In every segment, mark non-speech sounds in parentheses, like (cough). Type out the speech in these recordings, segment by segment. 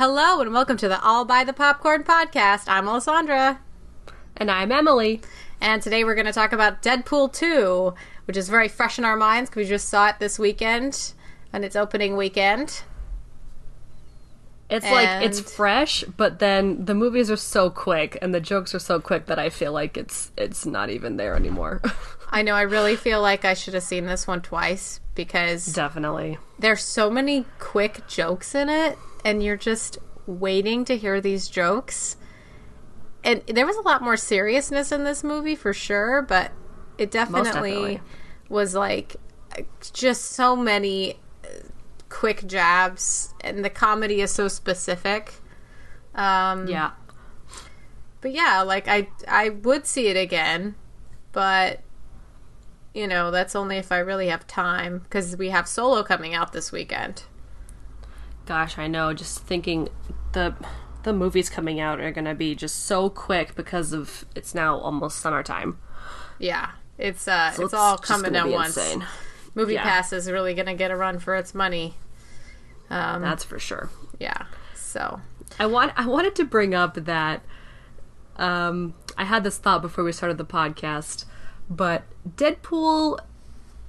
Hello and welcome to the All by the Popcorn podcast. I'm Alessandra. And I'm Emily. And today we're going to talk about Deadpool 2, which is very fresh in our minds because we just saw it this weekend on its opening weekend. It's like it's fresh, but then the movies are so quick and the jokes are so quick that I feel like it's it's not even there anymore. (laughs) I know I really feel like I should have seen this one twice because Definitely. there's so many quick jokes in it and you're just waiting to hear these jokes. And there was a lot more seriousness in this movie for sure, but it definitely, definitely. was like just so many uh, quick jabs and the comedy is so specific. Um Yeah. but yeah, like I I would see it again, but you know, that's only if I really have time because we have Solo coming out this weekend. Gosh, I know. Just thinking the the movies coming out are gonna be just so quick because of it's now almost summertime. Yeah, it's uh, So it's, all coming at once. insane. Movie Yeah. Pass is really gonna get a run for its money. Um, That's for sure. yeah. So I want I wanted to bring up that um I had this thought before we started the podcast, but Deadpool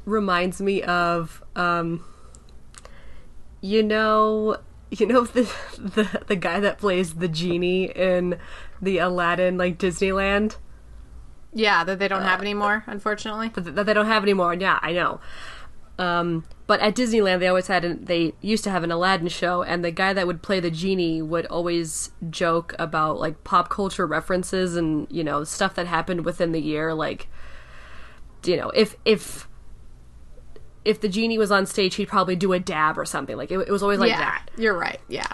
reminds me of um you know you know (laughs) the the the guy that plays the genie in the Aladdin like Disneyland yeah, that they don't Uh, have anymore, unfortunately. that, that they don't have anymore. Yeah, I know. Um, but at Disneyland, they always had an, they used to have an Aladdin show, and the guy that would play the genie would always joke about like pop culture references and you know stuff that happened within the year. Like, you know, if if if the genie was on stage, he'd probably do a dab or something. Like it, it was always like yeah, that. you're right. Yeah,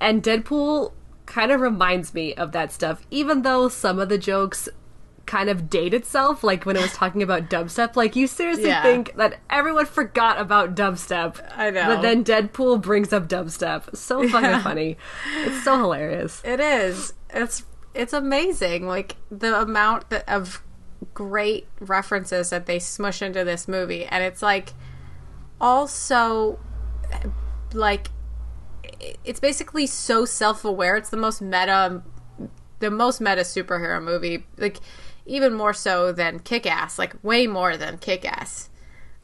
And Deadpool kind of reminds me of that stuff, even though some of the jokes kind of date itself, like when it was talking about (laughs) dubstep. Like, you seriously Yeah. think that everyone forgot about dubstep. I know. But then Deadpool brings up dubstep. So (laughs) fucking funny. It's so hilarious. it is. It's it's amazing. Like the amount that, of great references that they smush into this movie, and it's like also like it's basically so self-aware it's the most meta the most meta superhero movie like even more so than kick-ass like way more than kick-ass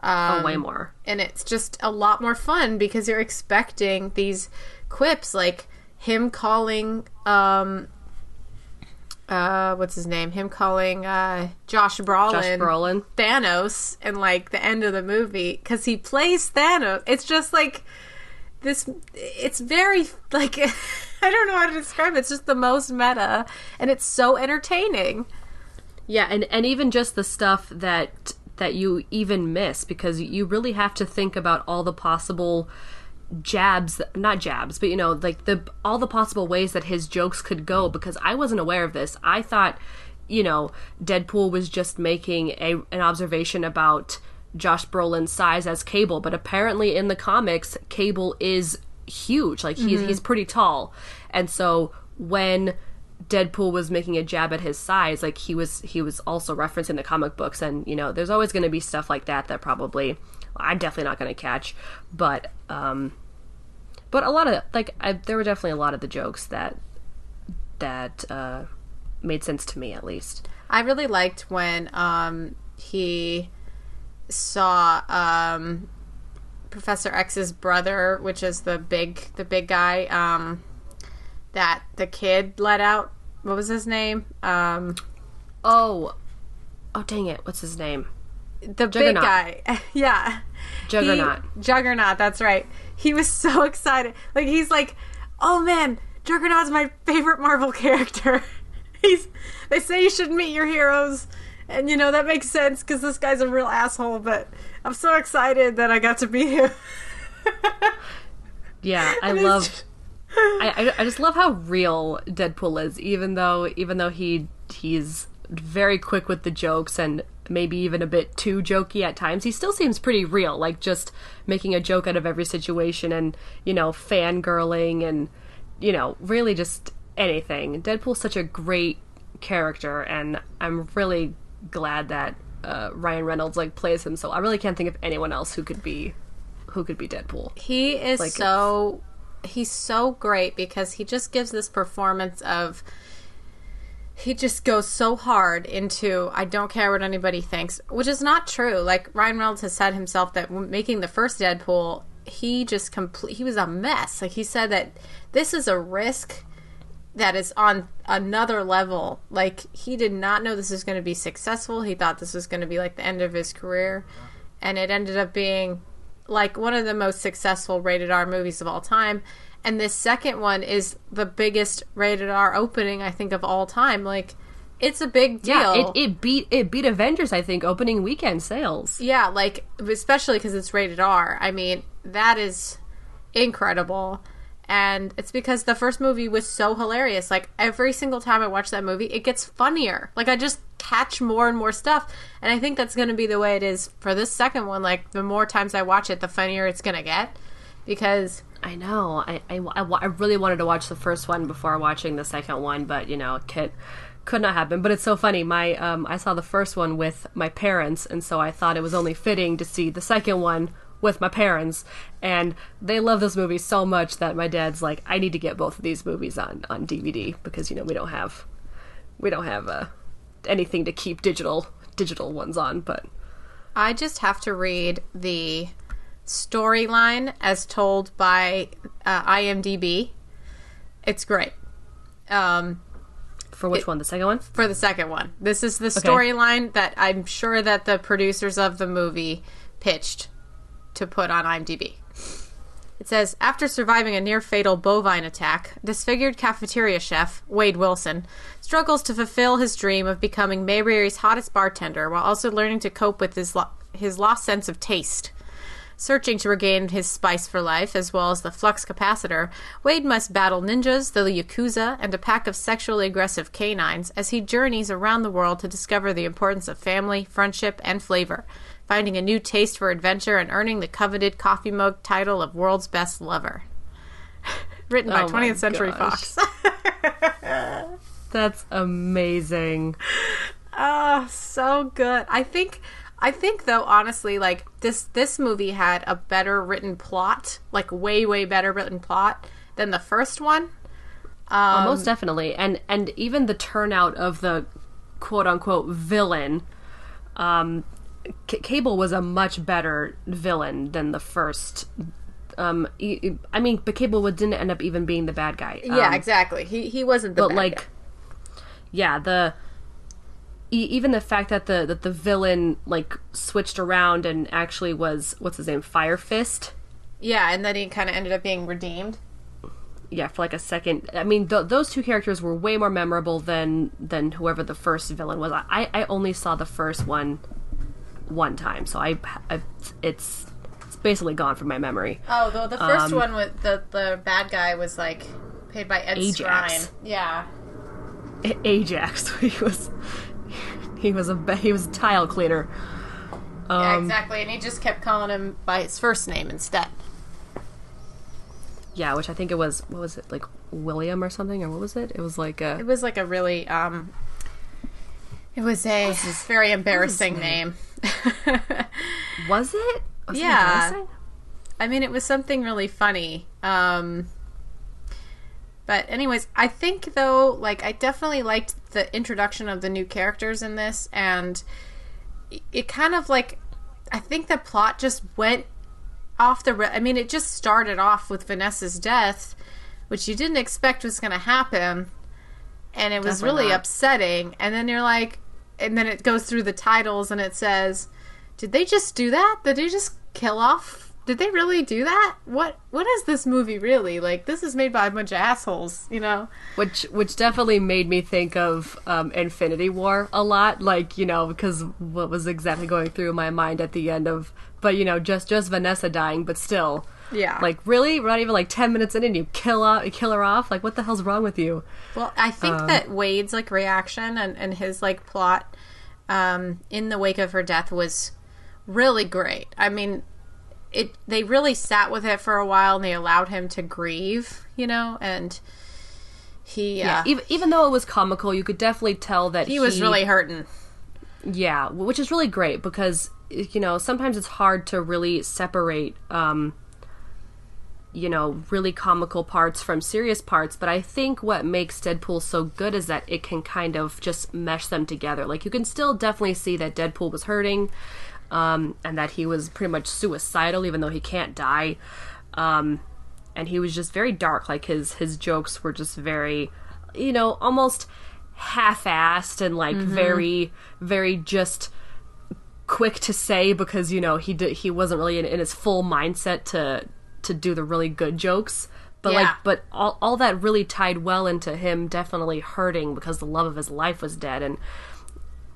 oh, way more. and it's just a lot more fun because you're expecting these quips like him calling um uh what's his name? Him calling uh josh brolin, Josh Brolin. thanos in like the end of the movie because he plays thanos. It's just like this it's very like (laughs) i don't know how to describe it. It's just the most meta and it's so entertaining. Yeah, and and even just the stuff that that you even miss because you really have to think about all the possible jabs not jabs but you know like the all the possible ways that his jokes could go because I wasn't aware of this. I thought you know Deadpool was just making a an observation about Josh Brolin's size as Cable but apparently in the comics Cable is huge. Like he's mm-hmm. he's pretty tall. And so when Deadpool was making a jab at his size, like he was he was also referencing the comic books, and you know, there's always going to be stuff like that that probably I'm definitely not going to catch, but um, but a lot of like I, there were definitely a lot of the jokes that that uh, made sense to me at least. I really liked when um, he saw um, Professor X's brother, which is the big the big guy um, that the kid let out. What was his name? Um, Oh, oh, dang it! What's his name? The big Juggernaut. guy. (laughs) yeah, Juggernaut. He, Juggernaut. That's right. He was (laughs) so excited. Like he's like, "Oh man, Juggernaut's my favorite Marvel (laughs) character." He's. They say you should meet your heroes, and you know that makes sense because this guy's a real asshole. But I'm so excited that I got to meet him. Yeah, I love. just- I I just love how real Deadpool is, even though even though he he's very quick with the jokes and maybe even a bit too jokey at times. He still seems pretty real, like just making a joke out of every situation and you know fangirling and you know really just anything. Deadpool's such a great character, and I'm really glad that uh, Ryan Reynolds like plays him. So I really can't think of anyone else who could be who could be Deadpool. He is Like, so he's so great because he just gives this performance of he just goes so hard into I don't care what anybody thinks, which is not true. Like Ryan Reynolds has said himself that making the first Deadpool, he just complete he was a mess. Like he said that this is a risk that is on another level. Like he did not know this was going to be successful. He thought this was going to be like the end of his career, and it ended up being like one of the most successful rated R movies of all time. And this second one is the biggest rated R opening I think of all time. Like it's a big deal. Yeah, it, it beat it beat Avengers, I think, opening weekend sales. Yeah, like especially because it's rated R. I mean, that is incredible, and it's because the first movie was so hilarious. Like every single time I watch that movie, it gets funnier. Like I just catch more and more stuff, and I think that's going to be the way it is for this second one. Like the more times I watch it, the funnier it's going to get, because I know. I, I, I, really wanted to watch the first one before watching the second one, but you know, could could not happen. But it's so funny. My um, I saw the first one with my parents, and so I thought it was only fitting to see the second one with my parents, and they love this movie so much that my dad's like, I need to get both of these movies on on DVD because you know we don't have we don't have uh, anything to keep digital digital ones on, but. I just have to read the storyline as told by uh, IMDb. It's great. Um, For which one? The second one? for the second one. This is the storyline that I'm sure that the producers of the movie pitched to put on IMDb. It says After surviving a near fatal bovine attack, disfigured cafeteria chef, Wade Wilson, struggles to fulfill his dream of becoming Mayberry's hottest bartender while also learning to cope with his, lo- his lost sense of taste. Searching to regain his spice for life, as well as the flux capacitor, Wade must battle ninjas, the Yakuza, and a pack of sexually aggressive canines as he journeys around the world to discover the importance of family, friendship, and flavor, finding a new taste for adventure and earning the coveted coffee mug title of World's Best Lover. (laughs) Written by Oh 20th Century gosh. Fox. (laughs) That's amazing. Oh, so good. I think I think though honestly like this this movie had a better written plot, like way way better written plot than the first one. Oh, most definitely, and and even the turnout of the quote unquote villain, um, C- Cable was a much better villain than the first. Um, I mean, but Cable didn't end up even being the bad guy. yeah, Um, exactly. He he wasn't the but like, guy. yeah, the e- even the fact that the that the villain like switched around and actually was what's his name, Fire Fist. yeah, and then he kind of ended up being redeemed. yeah for like a second i mean th- those two characters were way more memorable than than whoever the first villain was i i only saw the first one one time so i, I it's it's basically gone from my memory Oh, the, the first Um, one with the the bad guy was like played by Ed Ajax. Yeah. A- ajax (laughs) he was he was a he was a tile cleaner yeah, Um, exactly. And he just kept calling him by his first name instead. yeah which i think it was what was it like william or something or what was it it was like a. It was like a really um it was a very embarrassing name. was it was it Yeah. embarrassing? I mean it was something really funny. Um but anyways, I think though like I definitely liked the introduction of the new characters in this and it- kind of like I think the plot just went off the. Re- I mean, it just started off with Vanessa's death, which you didn't expect was going to happen, and it was Definitely really not. upsetting. And then you're like, and then it goes through the titles and it says, "Did they just do that? Did they just kill off? Did they really do that? What what is this movie really? Like this is made by a bunch of assholes, you know? which which definitely made me think of um, Infinity War a lot, like you know, because what was exactly going through my mind at the end of, but you know, just just Vanessa dying, but still, Yeah. like really, we're not even like ten minutes in, and you kill off, you kill her off, like what the hell's wrong with you? Well, I think that Wade's like reaction and, and his like plot um, in the wake of her death was really great. I mean, it they really sat with it for a while and they allowed him to grieve, you know, and he Yeah, uh, even even though it was comical, you could definitely tell that he was really hurting. Yeah, which is really great because you know sometimes it's hard to really separate, um, you know, really comical parts from serious parts. But I think what makes Deadpool so good is that it can kind of just mesh them together. Like you can still definitely see that Deadpool was hurting, um, and that he was pretty much suicidal, even though he can't die. Um, and he was just very dark. Like his his jokes were just very, you know, almost half-assed and like very very just quick to say because you know he did he wasn't really in, in his full mindset to to do the really good jokes but like but all, all that really tied well into him definitely hurting because the love of his life was dead and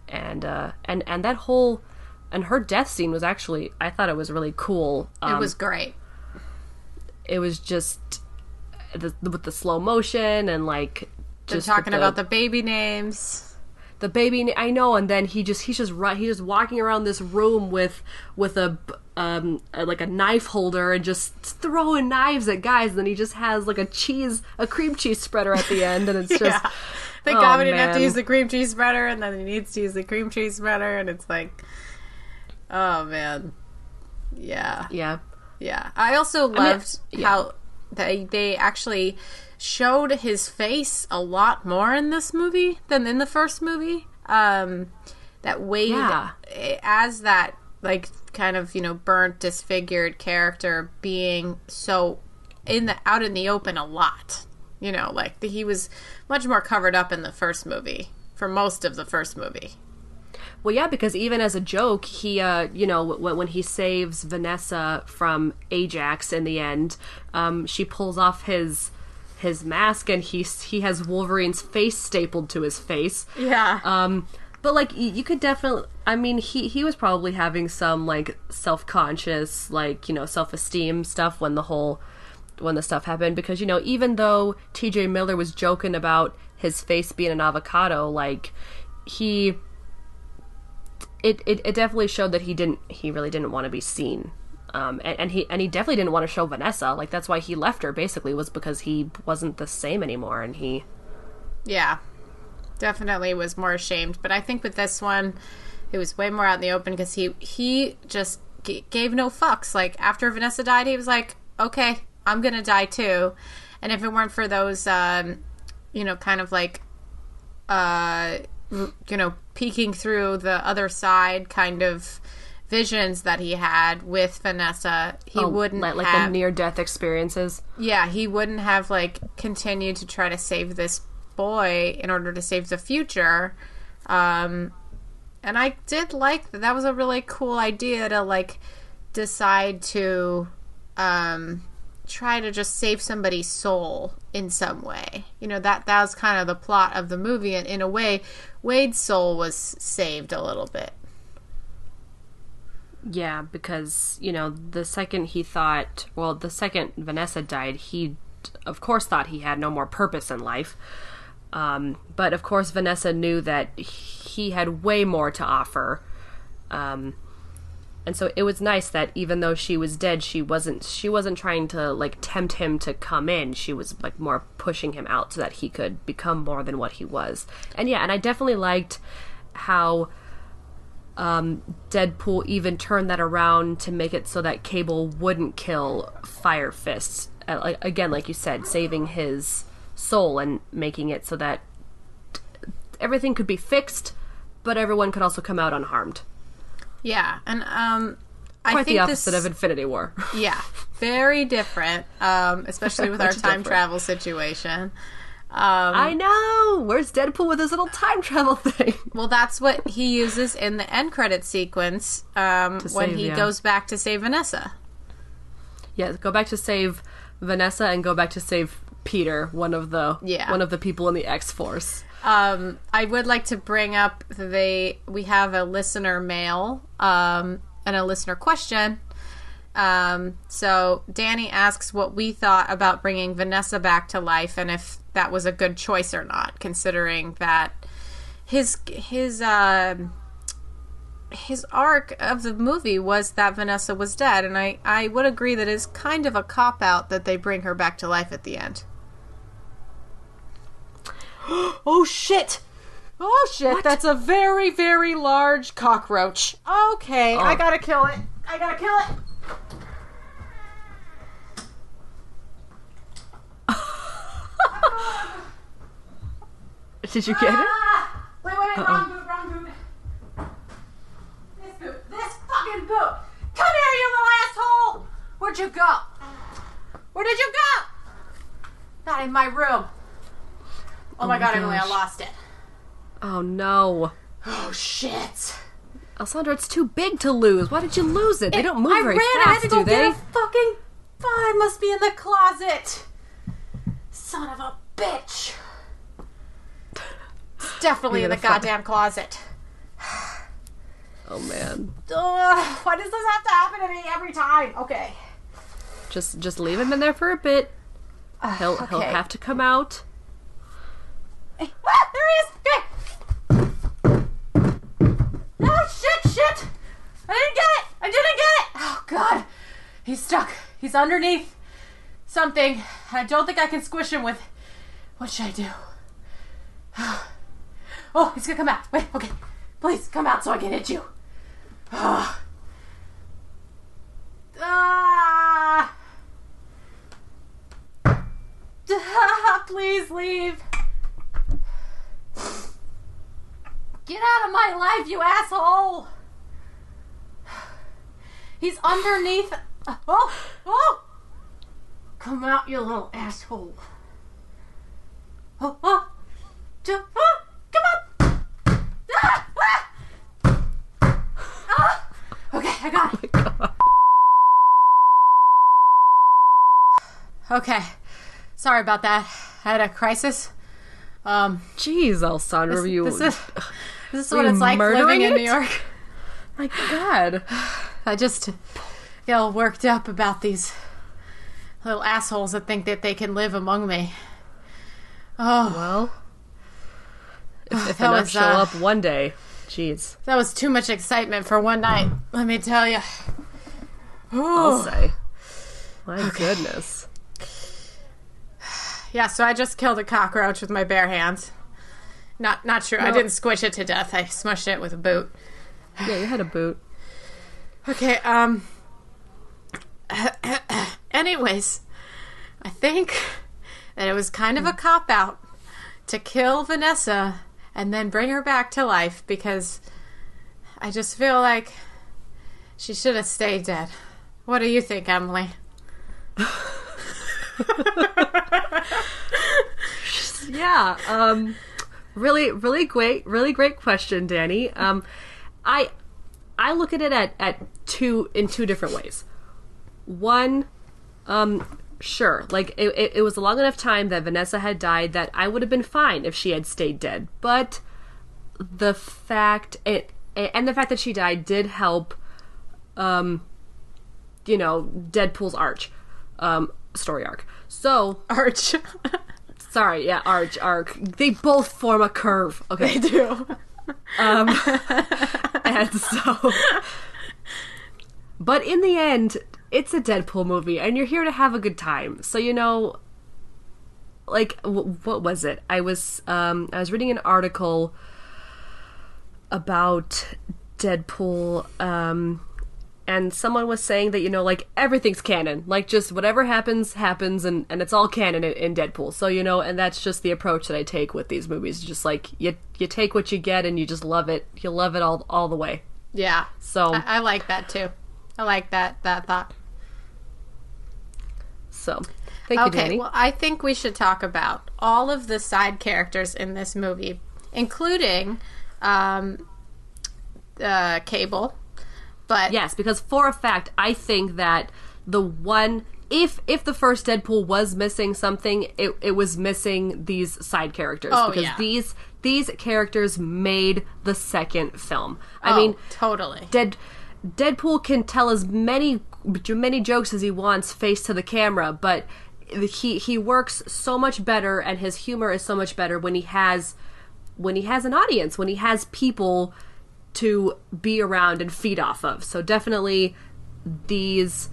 and uh and and that whole and her death scene was actually i thought it was really cool um, it was great. it was just the, with the slow motion and like They're just talking with about the baby names. the baby i know and then he just he's just right he's just walking around this room with with a um a, like a knife holder and just throwing knives at guys and then he just has like a cheese a cream cheese spreader at the end and it's (laughs) just Yeah. Thank Oh, God we didn't have to use the cream cheese spreader, and then he needs to use the cream cheese spreader, and it's like, oh man, yeah, yeah yeah. I also loved yeah. how they they actually showed his face a lot more in this movie than in the first movie. Um, that Wade Yeah. as that like kind of you know burnt disfigured character being so in the out in the open a lot you know like the, he was much more covered up in the first movie for most of the first movie Well, yeah, because even as a joke, he, uh, you know, w- when he saves Vanessa from Ajax in the end, um, she pulls off his his mask and he he has Wolverine's face stapled to his face. yeah Um, but like you could definitely, I mean, he he was probably having some like self conscious, like you know, self esteem stuff when the whole when the stuff happened because you know even though T.J. Miller was joking about his face being an avocado, like he it, it, it definitely showed that he didn't he really didn't want to be seen um, and, and he and he definitely didn't want to show Vanessa like that's why he left her basically was because he wasn't the same anymore and he Yeah, definitely was more ashamed. But I think with this one, it was way more out in the open because he he just g- gave no fucks. Like after Vanessa died, he was like, "Okay, I'm gonna die too." And if it weren't for those, um, you know, kind of like, uh, you know, peeking through the other side kind of visions that he had with Vanessa, he oh, wouldn't like, like have the near death experiences yeah, he wouldn't have like continued to try to save this boy in order to save the future. Um, and I did like that. That was a really cool idea to like decide to um, try to just save somebody's soul in some way. You know that that was kind of the plot of the movie, and in a way, Wade's soul was saved a little bit. Yeah, because, you know, the second he thought, well, the second Vanessa died, he, of course, thought he had no more purpose in life. Um, but of course, Vanessa knew that he had way more to offer. Um, and so it was nice that even though she was dead, she wasn't she wasn't trying to like tempt him to come in. She was like more pushing him out so that he could become more than what he was. And yeah, and I definitely liked how um, Deadpool even turned that around to make it so that Cable wouldn't kill Fire Fist. Uh, again, like you said, saving his soul and making it so that everything could be fixed, but everyone could also come out unharmed. Yeah, and um, I Quite think the opposite this, of Infinity War. (laughs) Yeah, very different, um, especially with (laughs) our time different. travel situation. Um, I know. Where's Deadpool with his little time travel (laughs) thing? well, that's what he uses in the end credit sequence um, when he yeah. goes back to save Vanessa. Yeah, go back to save Vanessa and go back to save Peter, one of the Yeah. one of the people in the X Force. Um, I would like to bring up the we have a listener mail um, and a listener question. Um, so Danny asks what we thought about bringing Vanessa back to life and if that was a good choice or not, considering that his his um his arc of the movie was that Vanessa was dead, and I I would agree that it's kind of a cop out that they bring her back to life at the end. (gasps) Oh shit! Oh shit, that's a very, very large cockroach. Okay, I gotta kill it. I gotta kill it. (laughs) Did you get it? Ah! Wait, wait, wait, wrong boot, wrong boot. This boot, this fucking boot. Come here, you little asshole! Where'd you go? Where did you go? Not in my room. Oh, my oh my god, Emily, I lost it. Oh no. Oh shit. Alessandra, it's too big to lose. Why did you lose it? They don't move I very ran, fast, I had to do go they? get a fucking. Oh, it must be in the closet. Son of a bitch. It's definitely in the goddamn closet. Oh man. Ugh, why does this have to happen to me every time? Okay. Just just leave him in there for a bit. He'll he'll have to come out. Ah, there he is! Okay. Oh shit, shit! I didn't get it! I didn't get it! Oh god. He's stuck. He's underneath something. I don't think I can squish him with. What should I do? (sighs) Oh, he's gonna come out. Wait, okay. Please come out so I can hit you. (sighs) Ah. Ah. (laughs) Ah, Please leave. Get out of my life, you asshole! He's underneath. Oh! Oh! Come out, you little asshole. Oh! Oh! Ju- oh come on! Ah! Ah! Ah! Okay, I got it. Okay. Sorry about that. I had a crisis. Um, Jeez, Alessandra, you this is (laughs) this is what it's like living in? New York. (laughs) my god. (sighs) I just get all worked up about these little assholes that think that they can live among me. Oh, Well, if, if (sighs) That enough was, show uh, up one day, jeez, that was too much excitement for one night. Let me tell you. I'll say. My goodness. Yeah, so I just killed a cockroach with my bare hands. Not not true. I didn't squish it to death. I smushed it with a boot. (sighs) Yeah, you had a boot. Okay, um (coughs) anyways, I think that it was kind of a cop out to kill Vanessa and then bring her back to life because I just feel like she should have stayed dead. What do you think, Emily? (laughs) (laughs) Yeah. Um really really great really great question, Danny. Um I I look at it at, at two in two different ways. One, um sure, like it, it, it was a long enough time that Vanessa had died that I would have been fine if she had stayed dead. But the fact it and the fact that she died did help um you know, Deadpool's arch um story arc. So, Arch. (laughs) Sorry, yeah, arch, arc. They both form a curve. Okay. they do. Um, (laughs) and so. But in the end, it's a Deadpool movie, and you're here to have a good time. So, you know. Like, w- what was it? I was, um, I was reading an article about Deadpool, um, and someone was saying that you know like everything's canon like just whatever happens happens and and it's all canon in, in deadpool so you know and that's just the approach that i take with these movies just like you you take what you get and you just love it you love it all all the way Yeah. so I, I like that too. I like that that thought. so thank you Okay, danny well, I think we should talk about all of the side characters in this movie, including um, uh, Cable. But yes because for a fact i think that the one if if the first Deadpool was missing something, it it was missing these side characters Oh, because yeah. these these characters made the second film. I Oh, mean, totally. Dead Deadpool can tell as many many jokes as he wants face to the camera, but he he works so much better and his humor is so much better when he has when he has an audience, when he has people to be around and feed off of. So definitely these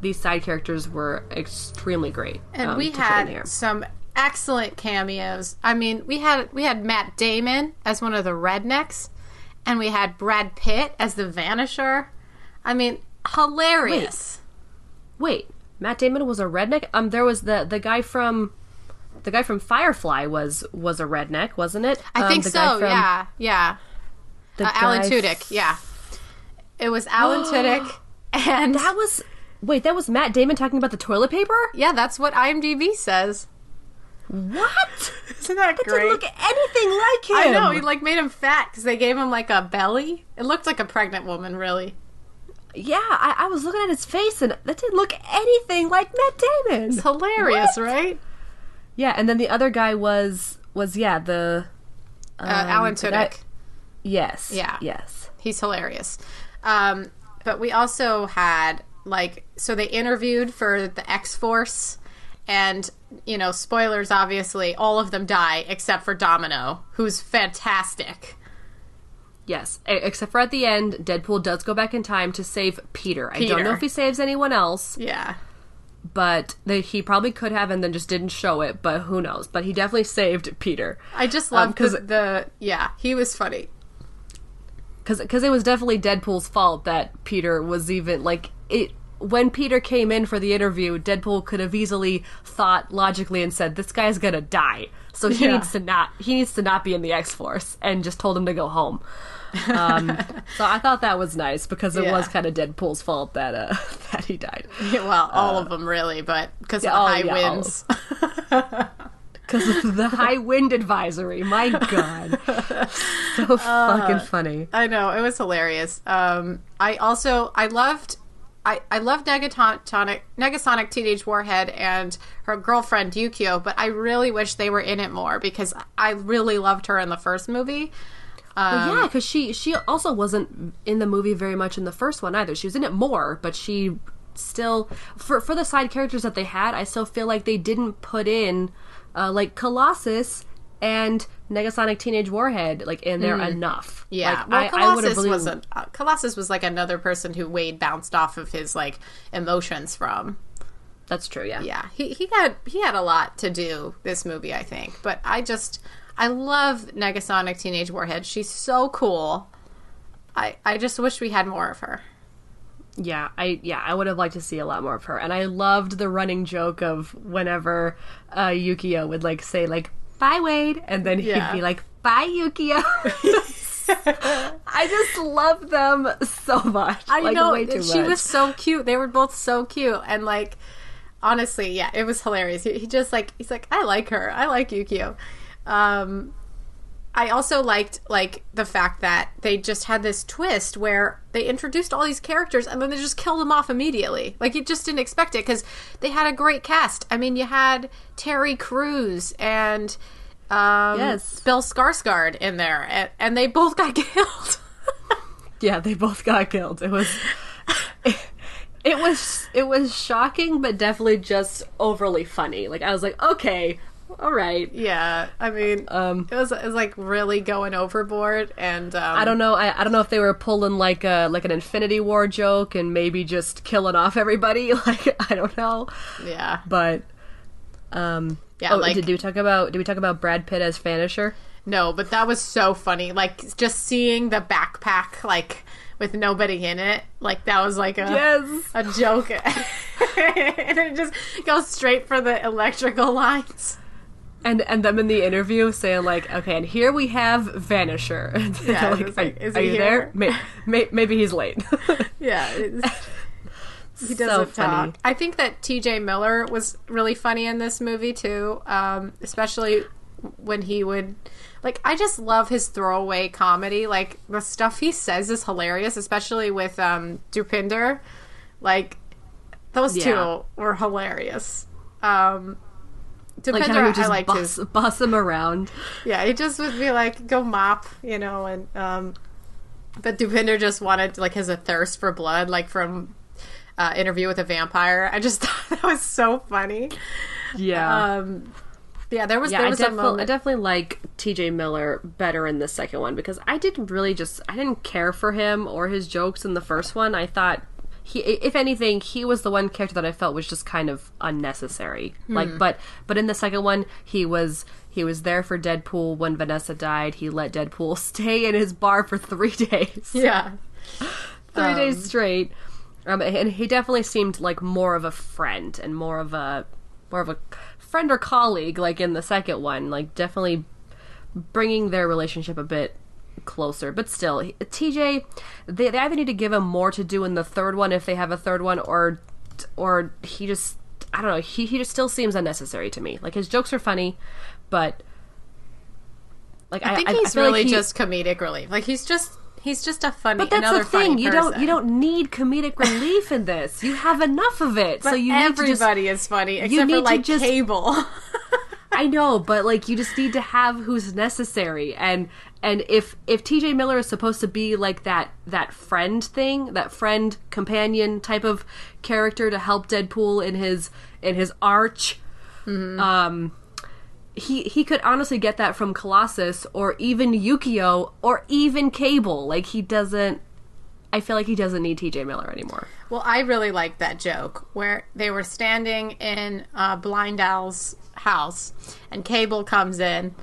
these side characters were extremely great. and um, we to put in here. had some excellent cameos. I mean, we had we had Matt Damon as one of the rednecks, and we had Brad Pitt as the Vanisher. I mean, hilarious. Wait, Matt Damon was a redneck. Um, there was the the guy from the guy from Firefly was was a redneck, wasn't it? I Um, think the guy so. from- yeah, yeah. The Uh, Alan Tudyk. Yeah, it was Alan (gasps) Tudyk, and That was wait, that was Matt Damon talking about the toilet paper. yeah, that's what IMDb says. What? (laughs) Isn't that Didn't great? look anything like him. I know he like made him fat because they gave him like a belly. It looked like a pregnant woman, really. yeah, I, I was looking at his face and that didn't look anything like Matt Damon. It's hilarious, right? Yeah, and then the other guy was was yeah the Uh, Alan guy- Tudyk. Yes Yeah. yes He's hilarious. Um, but we also had like so they interviewed for the X Force, and you know, spoilers. Obviously, all of them die except for Domino, who's fantastic. yes except for at the end Deadpool does go back in time to save Peter. Peter. I don't know if he saves anyone else. Yeah, but they, he probably could have and then just didn't show it but who knows but he definitely saved peter I just Um, love 'cause- the, the yeah. He was funny. Because it was definitely deadpool's fault that peter was even like it when peter came in for the interview deadpool could have easily thought logically and said this guy's gonna die so he Yeah. needs to not he needs to not be in the x-force and just told him to go home um, (laughs) so i thought that was nice because it Yeah. was kind of deadpool's fault that uh (laughs) that he died well, all of them really, but because of yeah, the oh, high yeah, winds. (laughs) because of the (laughs) high wind advisory. My God, so fucking funny. I know it was hilarious. Um, I also I loved. I, I love Negatonic, Negasonic Teenage Warhead and her girlfriend Yukio, but I really wish they were in it more because I really loved her in the first movie. Well, yeah, because she she also wasn't in the movie very much in the first one either. She was in it more, but she still for for the side characters that they had, I still feel like they didn't put in uh, like Colossus and Negasonic Teenage Warhead like in there enough. Yeah, like, well, I, I Colossus would've wasn't. Uh, Colossus was like another person who Wade bounced off of his like emotions from. That's true. Yeah. yeah he, he had he had a lot to do this movie i think but i just i love negasonic teenage warhead she's so cool i i just wish we had more of her Yeah, I yeah, I would have liked to see a lot more of her. And I loved the running joke of whenever uh Yukio would like say like bye Wade and then he'd be like bye Yukio. (laughs) I just love them so much. i like, know she much. was so cute they were both so cute and like honestly yeah it was hilarious he, he just like he's like i like her i like yukio um I also liked like the fact that they just had this twist where they introduced all these characters and then they just killed them off immediately. Like you just didn't expect it because they had a great cast. I mean, you had Terry Crews and um, Yes. Bill Skarsgård in there, and, and they both got (laughs) killed. Yeah, they both got killed. It was it was it was shocking but definitely just overly funny. Like I was like, okay, all right. yeah, I mean, Um it was it was like really going overboard, and um, I don't know. I, I don't know if they were pulling like a like an Infinity War joke and maybe just killing off everybody. (laughs) Like I don't know, Yeah, but um. Yeah, oh, like- did we talk about? Did we talk about Brad Pitt as Vanisher? No, but that was so funny. Like just seeing the backpack like with nobody in it, like that was like a Yes. a joke. (laughs) and it just goes straight for the electrical lines. And and them in the interview saying like, okay, and here we have Vanisher. (laughs) Yeah, like, like, are, is are he you here? there? May, may, maybe he's late. (laughs) Yeah. (laughs) he So doesn't funny. talk. I think that T.J. Miller was really funny in this movie too, um, especially when he would like. I just love his throwaway comedy. Like the stuff he says is hilarious, especially with um, Dopinder. Like Those Yeah. two were hilarious. Um, Like Depender, how I just liked bus, (laughs) bus him around. Yeah, he just would be like, "Go mop," you know, and um, but Dopinder just wanted like his a thirst for blood, like from uh, Interview with a Vampire. I just (laughs) thought that was so funny. Yeah. Um, yeah, there was yeah, there I was a definitely, I definitely like T.J. Miller better in the second one because I didn't really just I didn't care for him or his jokes in the first one. I thought he, if anything, he was the one character that I felt was just kind of unnecessary. Hmm. Like, but but in the second one, he was he was there for Deadpool when Vanessa died. He let Deadpool (laughs) stay in his bar for three (laughs) days. yeah, three days straight. Um, and he definitely seemed like more of a friend and more of a more of a friend or colleague, like in the second one. Like definitely bringing their relationship a bit closer. But still, TJ, they, they either need to give him more to do in the third one if they have a third one, or or he just I don't know. He he just still seems unnecessary to me. Like his jokes are funny, but like I think I, he's like really he- just comedic relief. Like he's just he's just a funny. But that's another the thing. You don't you don't need comedic relief in this. You have enough of it. So you need to just everybody is funny except need for to like just- Cable. (laughs) I know, but like you just need to have who's necessary. And and if if TJ Miller is supposed to be like that that friend thing, that friend companion type of character to help Deadpool in his in his arch, um he he could honestly get that from Colossus or even Yukio or even Cable. Like he doesn't I feel like he doesn't need TJ Miller anymore. Well, I really liked that joke where they were standing in uh, Blind Al's house, and Cable comes in,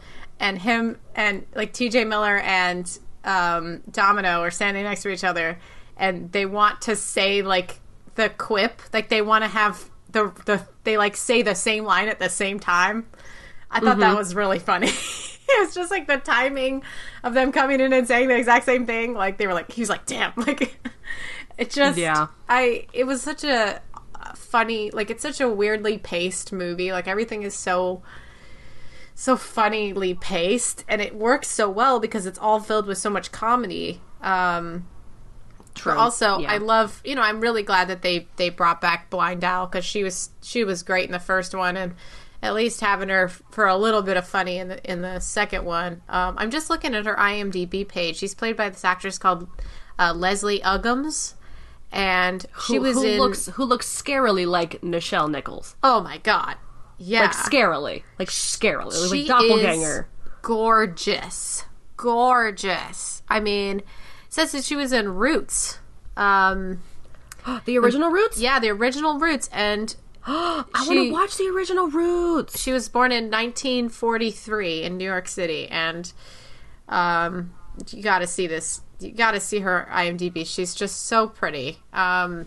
and him and like T.J. Miller and um, Domino are standing next to each other, and they want to say like the quip, like they want to have the the they like say the same line at the same time. I thought that was really funny. (laughs) it was just like the timing of them coming in and saying the exact same thing. Like they were like, he was like, "Damn!" (laughs) Like it just, Yeah. I. It was such a uh, funny, like it's such a weirdly paced movie. Like everything is so, so funnily paced, and it works so well because it's all filled with so much comedy. Um, True. also, Yeah. I love you know I'm really glad that they they brought back Blind Owl because she was she was great in the first one and at least having her for a little bit of funny in the in the second one. Um, I'm just looking at her IMDb page. She's played by this actress called uh, Leslie Uggams, and she who, was who in. looks who looks scarily like Nichelle Nichols. oh my god, yeah, Like scarily. Like scarily. she like doppelganger. gorgeous, gorgeous. I mean, says that she was in Roots. Um, (gasps) The original Roots? yeah, the original Roots, and (gasps) I want to watch the original Roots. she was born in 1943 in New York City, and um, you got to see this. You got to see her IMDb. She's just so pretty. Um,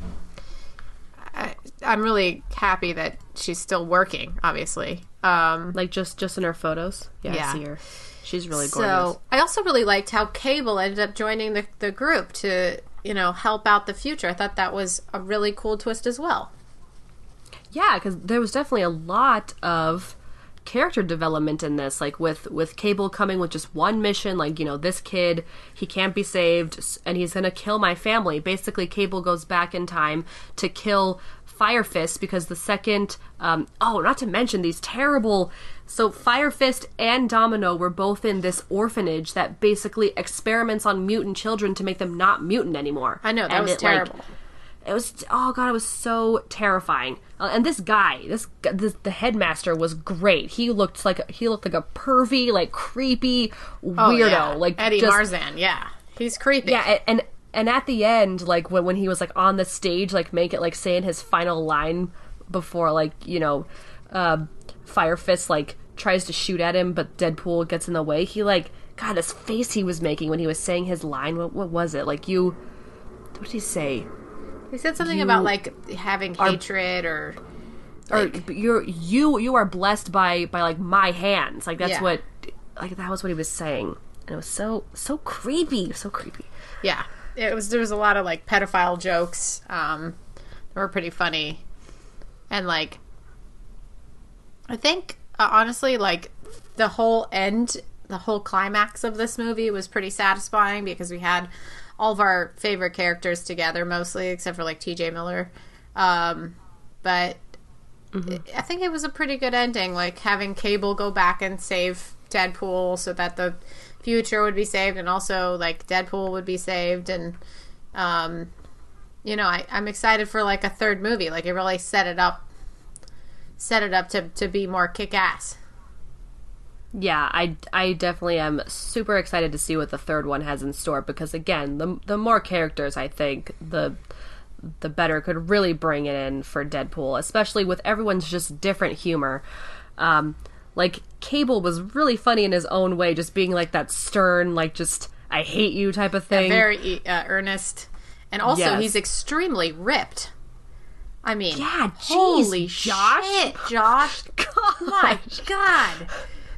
I'm really happy that she's still working. Obviously, um, Like just just in her photos. Yeah, Yeah. I see her. She's really gorgeous. so I also really liked how Cable ended up joining the the group to you know help out the future. I thought that was a really cool twist as well. Yeah, because there was definitely a lot of character development in this like with with cable coming with just one mission like you know this kid he can't be saved and he's gonna kill my family basically cable goes back in time to kill fire fist because the second um oh not to mention these terrible so fire fist and domino were both in this orphanage that basically experiments on mutant children to make them not mutant anymore I know that And was it, like, terrible. it was oh god, it was so terrifying. Uh, and this guy, this, this the headmaster was great. He looked like a, he looked like a pervy, like creepy Oh, weirdo, yeah. like Eddie just, Marsan. Yeah, he's creepy. Yeah, and and at the end, like when when he was like on the stage, like make it like saying his final line before like you know, uh, Fire Fist like tries to shoot at him, but Deadpool gets in the way. He like God, his face he was making when he was saying his line. What what was it? Like you, what did he say? He said something You about like having hatred or or but you're you you are blessed by by like my hands like that's Yeah. what like that was what he was saying and it was so so creepy so creepy yeah. It was there was a lot of like pedophile jokes. Um, that were pretty funny, and like I think uh, honestly like the whole end, the whole climax of this movie was pretty satisfying because we had all of our favorite characters together mostly, except for like T.J. Miller. Um, but I think it was a pretty good ending. Like having Cable go back and save Deadpool so that the future would be saved, and also like Deadpool would be saved, and um, you know, I, I'm excited for like a third movie. Like it really set it up, set it up to to be more kick ass. Yeah, I, I definitely am super excited to see what the third one has in store because again, the the more characters I think the the better could really bring it in for Deadpool, especially with everyone's just different humor. Um, like Cable was really funny in his own way, just being like that stern, like just I hate you type of thing. Very uh, earnest, and also Yes. he's extremely ripped. I mean, Yeah, jeez, holy Josh. shit, Josh! (laughs) My God,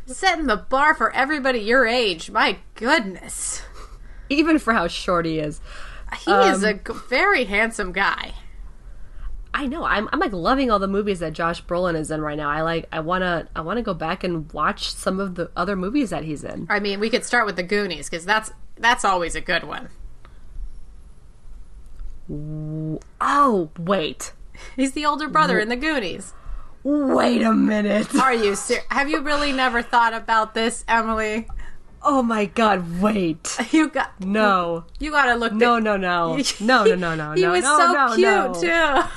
setting the bar for everybody your age. My goodness, Even for how short he is. he is a very handsome guy. I know. I'm I'm like loving all the movies that Josh Brolin is in right now. I like I wanna I wanna go back and watch some of the other movies that he's in. I mean, we could start with the Goonies because that's that's always a good one. Oh, wait. (laughs) He's the older brother in the Goonies. Wait a minute. Are you ser- Have you really never thought about this, Emily? Oh my god, wait. (laughs) You got No. you got to look. No, at- no, no. (laughs) No, no, no, no. he no, was no, so no, cute no. too.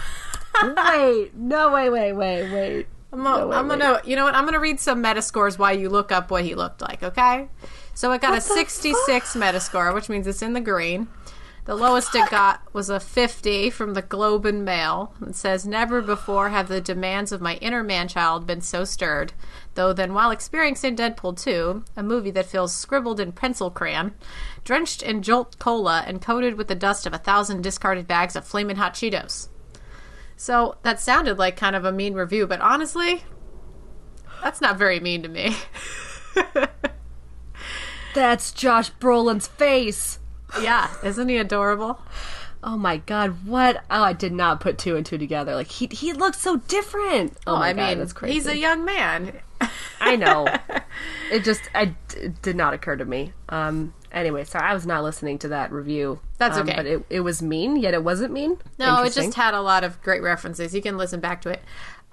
Wait. No, wait, wait, wait, wait. I'm, gonna, wait, I'm gonna, you know what? I'm gonna read some Metascores while you look up what he looked like. Okay. So it got a 66 Metascore, which means it's in the green. The lowest it got was a 50 from the Globe and Mail. It says, Never before have the demands of my inner man child been so stirred. Though then, while experiencing Deadpool 2, a movie that feels scribbled in pencil crayon, drenched in Jolt Cola, and coated with the dust of a thousand discarded bags of flaming Hot Cheetos. So that sounded like kind of a mean review, but honestly, that's not very mean to me. (laughs) That's Josh Brolin's face. yeah, isn't he adorable? Oh my god, what? Oh, I did not put two and two together. Like he he looks so different. Oh, my I god, mean, that's crazy. he's a young man. I know. (laughs) it just I it did not occur to me. Um. Anyway, so I was not listening to that review. That's Um, okay. But it it was mean, yet it wasn't mean. No, it just had a lot of great references. You can listen back to it.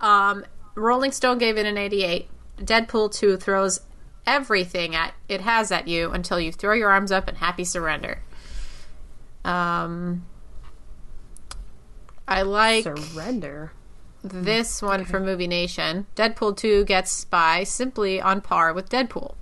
Um, Rolling Stone gave it an 88. Deadpool 2 throws everything at it has at you until you throw your arms up and happy surrender. Um, I like surrender. this one from Movie Nation. Deadpool 2 gets by simply on par with Deadpool.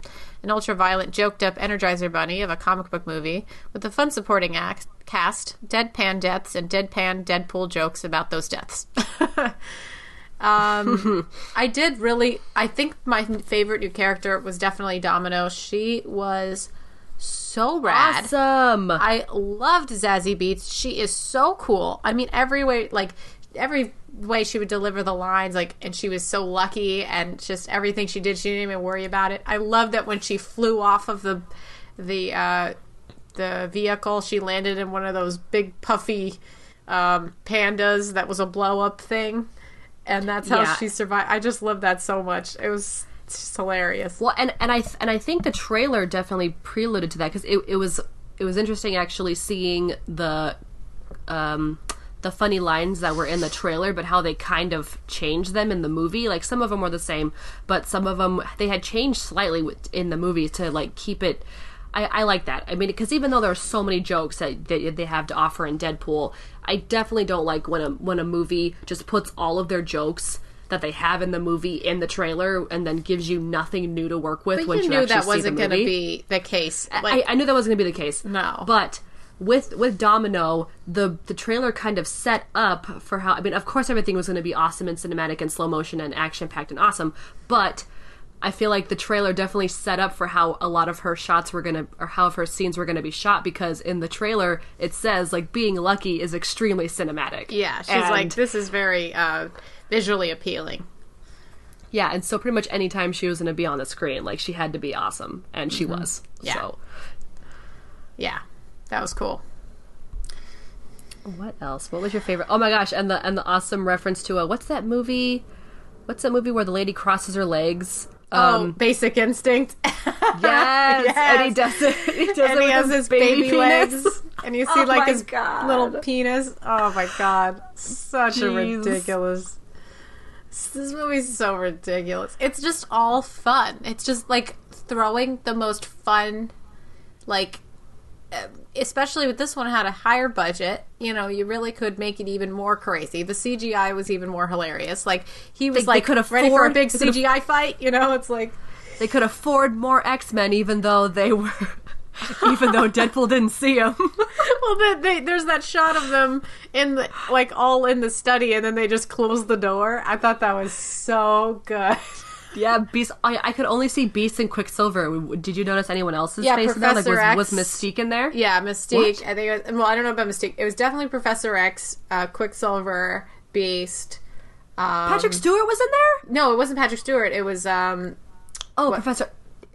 An ultra-violent, joked-up Energizer Bunny of a comic book movie with a fun supporting act, cast, deadpan deaths, and deadpan Deadpool jokes about those deaths. (laughs) um, (laughs) I did really... I think my favorite new character was definitely Domino. She was so rad. Awesome. I loved Zazie Beetz. She is so cool. I mean, every way, like every way she would deliver the lines, like, and she was so lucky, and just everything she did, she didn't even worry about it. I love that when she flew off of the the uh, the vehicle, she landed in one of those big puffy um, pandas that was a blow up thing, and that's how Yeah. she survived. I just love that so much. It was just hilarious. Well, and and I th- and I think the trailer definitely preluded to that because it, it was it was interesting actually seeing the um the funny lines that were in the trailer, but how they kind of changed them in the movie. Like some of them were the same, but some of them they had changed slightly with- in the movie to like keep it. I, I like that. I mean, because even though there are so many jokes that, that they have to offer in Deadpool, I definitely don't like when a when a movie just puts all of their jokes that they have in the movie in the trailer and then gives you nothing new to work with But you you knew that wasn't going to be the case. I, I knew that wasn't going to be the case. No. but with with Domino, the the trailer kind of set up for how. I mean, of course, everything was going to be awesome and cinematic and slow motion and action packed and awesome, but. I feel like the trailer definitely set up for how a lot of her shots were gonna, or how of her scenes were gonna be shot. Because in the trailer, it says like being lucky is extremely cinematic. Yeah, she's And- like, this is very uh, visually appealing. yeah, and so pretty much anytime she was gonna be on the screen, like she had to be awesome, and she was. Mm-hmm. Yeah. So Yeah, that was cool. What else? What was your favorite? Oh my gosh! And the and the awesome reference to a what's that movie? What's that movie where the lady crosses her legs? oh, Basic Instinct. (laughs) Yes, and he does it. He does and it he has his baby, penis. legs. And you (laughs) see Oh like his God. little penis. Oh my god. Such a ridiculous. this movie's so ridiculous. It's just all fun. It's just like throwing the most fun, like, uh, especially with this one had a higher budget. You know, you really could make it even more crazy. The CGI was even more hilarious. Like he was They- they like could ready for a big (laughs) they CGI fight. You know, it's like They could afford more X Men, even though they were, (laughs) even though Deadpool didn't see them. (laughs) well, then they, there's that shot of them in the like all in the study, and then they just close the door. I thought that was so good. Yeah, Beast. I, I could only see Beast and Quicksilver. Did you notice anyone else's Yeah, face in there? Like, Professor was, was Mystique in there? Yeah, Mystique. I think. It was, well, I don't know about Mystique. It was definitely Professor X, uh, Quicksilver, Beast. Um, Patrick Stewart was in there. No, it wasn't Patrick Stewart. It was um, Oh, Professor.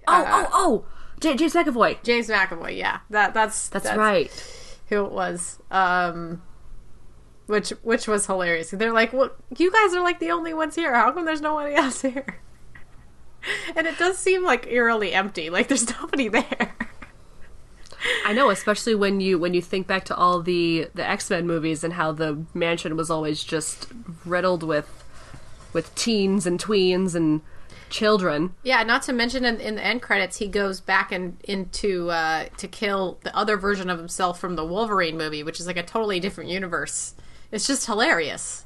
Oh, Uh, oh, oh! J- James McAvoy. James McAvoy. Yeah, that that's That's, right. Who it was? Um, which which was hilarious. They're like, "Well, you guys are like the only ones here. How come there's nobody else here?" (laughs) And it does seem like eerily empty. Like there's nobody there. I know, especially when you when you think back to all the the X Men movies and how the mansion was always just riddled with with teens and tweens and children. Yeah, not to mention in, in the end credits, he goes back and into uh, to kill the other version of himself from the Wolverine movie, which is like a totally different universe. It's just hilarious.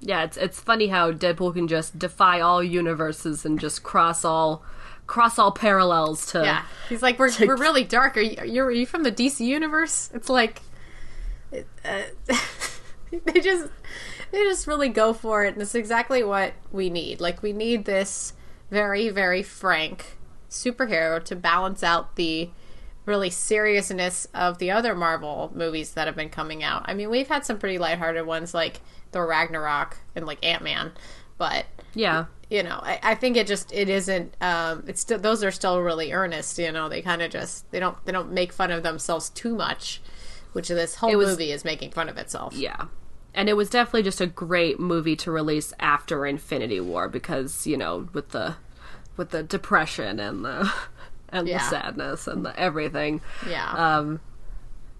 Yeah, it's it's funny how Deadpool can just defy all universes and just cross all cross all parallels to Yeah, he's like, we're we're really dark. Are you are you, are you from the DC universe? It's like, uh, (laughs) they just they just really go for it, and it's exactly what we need. Like we need this very very frank superhero to balance out the really seriousness of the other Marvel movies that have been coming out. I mean, we've had some pretty lighthearted ones like Thor Ragnarok and like Ant Man, but Yeah. you know I, I think it just it isn't um it's still those are still really earnest you know they kind of just they don't they don't make fun of themselves too much which this whole was- movie is making fun of itself Yeah. And it was definitely just a great movie to release after Infinity War because, you know, with the with the depression and the and Yeah. the sadness and the everything. yeah Um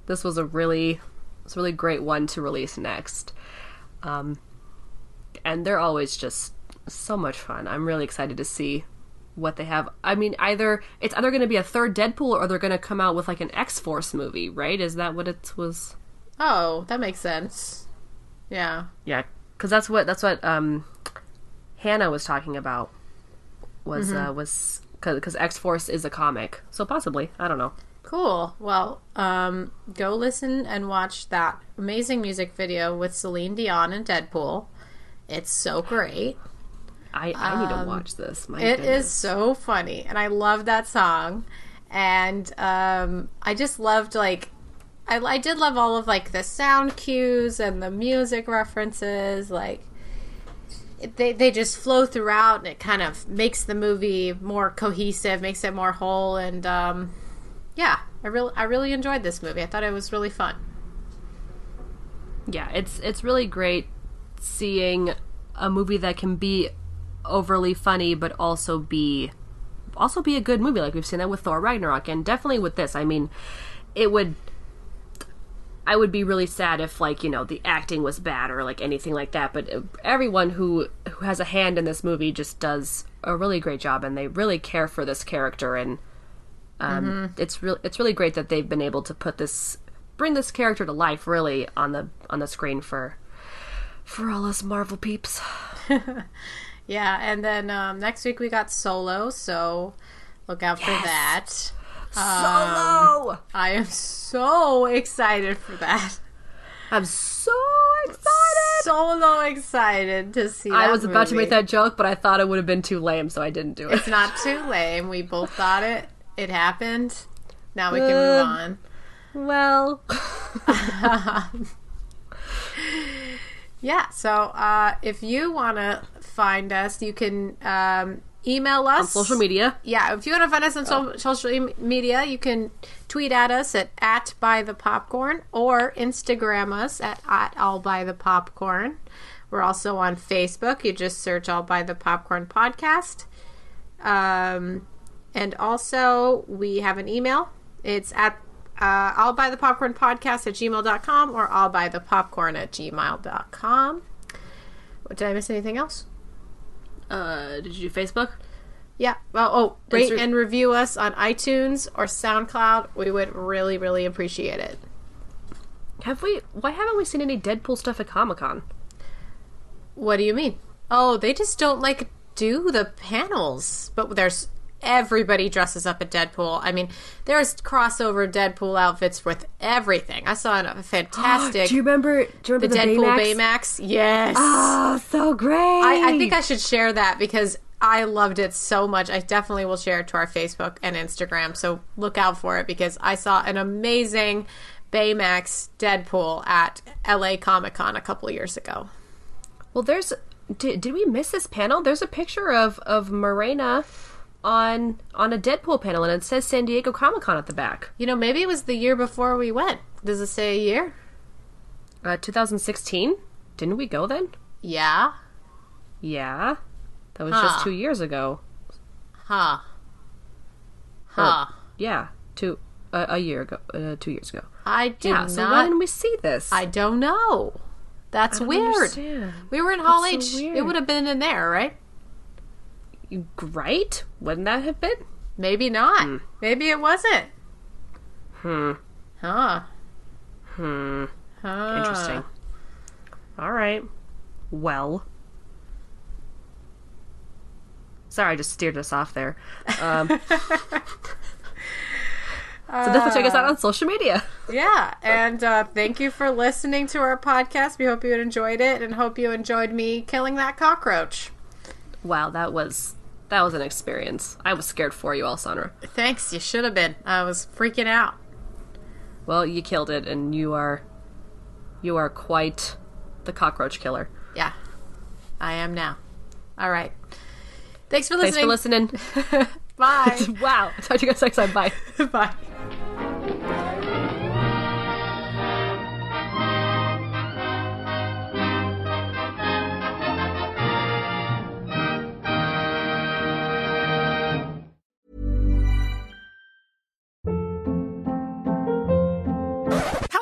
this was a really it's a really great one to release next. Um and they're always just so much fun. I'm really excited to see what they have. I mean, either it's either going to be a third Deadpool or they're going to come out with like an X-Force movie, right? Is that what it was? oh that makes sense yeah Yeah, because that's what that's what um, Hannah was talking about. Was uh, was because X Force is a comic, so possibly I don't know. cool well um go listen and watch that amazing music video with celine dion and deadpool it's so great I I need to watch this. My It is goodness. so funny, and I love that song. And um, I just loved like I, I did love all of like the sound cues and the music references. Like they they just flow throughout, and it kind of makes the movie more cohesive, makes it more whole. And um, yeah, I really I really enjoyed this movie. I thought it was really fun. yeah. It's it's really great seeing a movie that can be overly funny, but also be also be a good movie. Like we've seen that with Thor Ragnarok, and definitely with this. I mean, it would. I would be really sad if, like, you know, the acting was bad or like anything like that. But uh, everyone who who has a hand in this movie just does a really great job, and they really care for this character. And um, it's really It's really great that they've been able to put this, bring this character to life, really on the on the screen for for all us Marvel peeps. (laughs) Yeah, and then um, next week we got Solo, so look out for that. Solo. I am so excited for that. I'm so excited. Solo excited to see. I was about to make that joke, but I thought it would have been too lame, so I didn't do it. It's not too lame. We both thought it. It happened. Now we can Uh, move on. well, (laughs) (laughs) Yeah. So uh, if you want to find us, you can um, email us social media. yeah, if you want to find us on so- social media, you can tweet at us at at by the popcorn or Instagram us at at all by the popcorn. We're also on Facebook. You just search all by the popcorn podcast. Um, and also we have an email. It's at uh, all by the popcorn podcast at gmail.com or all by the popcorn at gmail.com. Did I miss anything else? Uh, did you do Facebook? Yeah. Well, oh, rate Insta- and review us on iTunes or SoundCloud. We would really, really appreciate it. Have we? Why haven't we seen any Deadpool stuff at Comic Con? What do you mean? Oh, they just don't like do the panels. But there's everybody dresses up at Deadpool. I mean, there's crossover Deadpool outfits with everything. I saw a (gasps) fantastic (gasps) Do you remember? Do you the the, Deadpool Baymax? Baymax. Yes. Oh, so great! I, I think I should share that because I loved it so much. I definitely will share it to our Facebook and Instagram. So look out for it because I saw an amazing Baymax Deadpool at LA Comic Con a couple years ago. Well, there's. Did, did we miss this panel? There's a picture of of Morena on on a Deadpool panel, and it says San Diego Comic Con at the back. You know, maybe it was the year before we went. Does it say a year? Uh, 2016. Didn't we go then? Yeah. Yeah, that was Huh. just two years ago. Huh. Huh. Yeah, two uh, a year ago, uh, two years ago. I did Yeah. So why didn't we see this? I don't know. That's don't weird. understand. We were in Hall That's H. so It would have been in there, right? Right? Wouldn't that have been? Maybe not. Maybe it wasn't. Hmm. Huh. Hmm. Huh. Interesting. All right. Well. Sorry, I just steered us off there. Um, (laughs) so definitely check us out on social media. Yeah, and uh, thank you for listening to our podcast. We hope you enjoyed it, and hope you enjoyed me killing that cockroach. Wow, that was that was an experience. I was scared for you, Alessandra. Thanks, you should have been. I was freaking out. Well, you killed it, and you are you are quite the cockroach killer. Yeah, I am now. All right. Thanks for listening. Thanks for listening. (laughs) (laughs) Bye. wow. Talk to you guys next time. Bye. (laughs) Bye.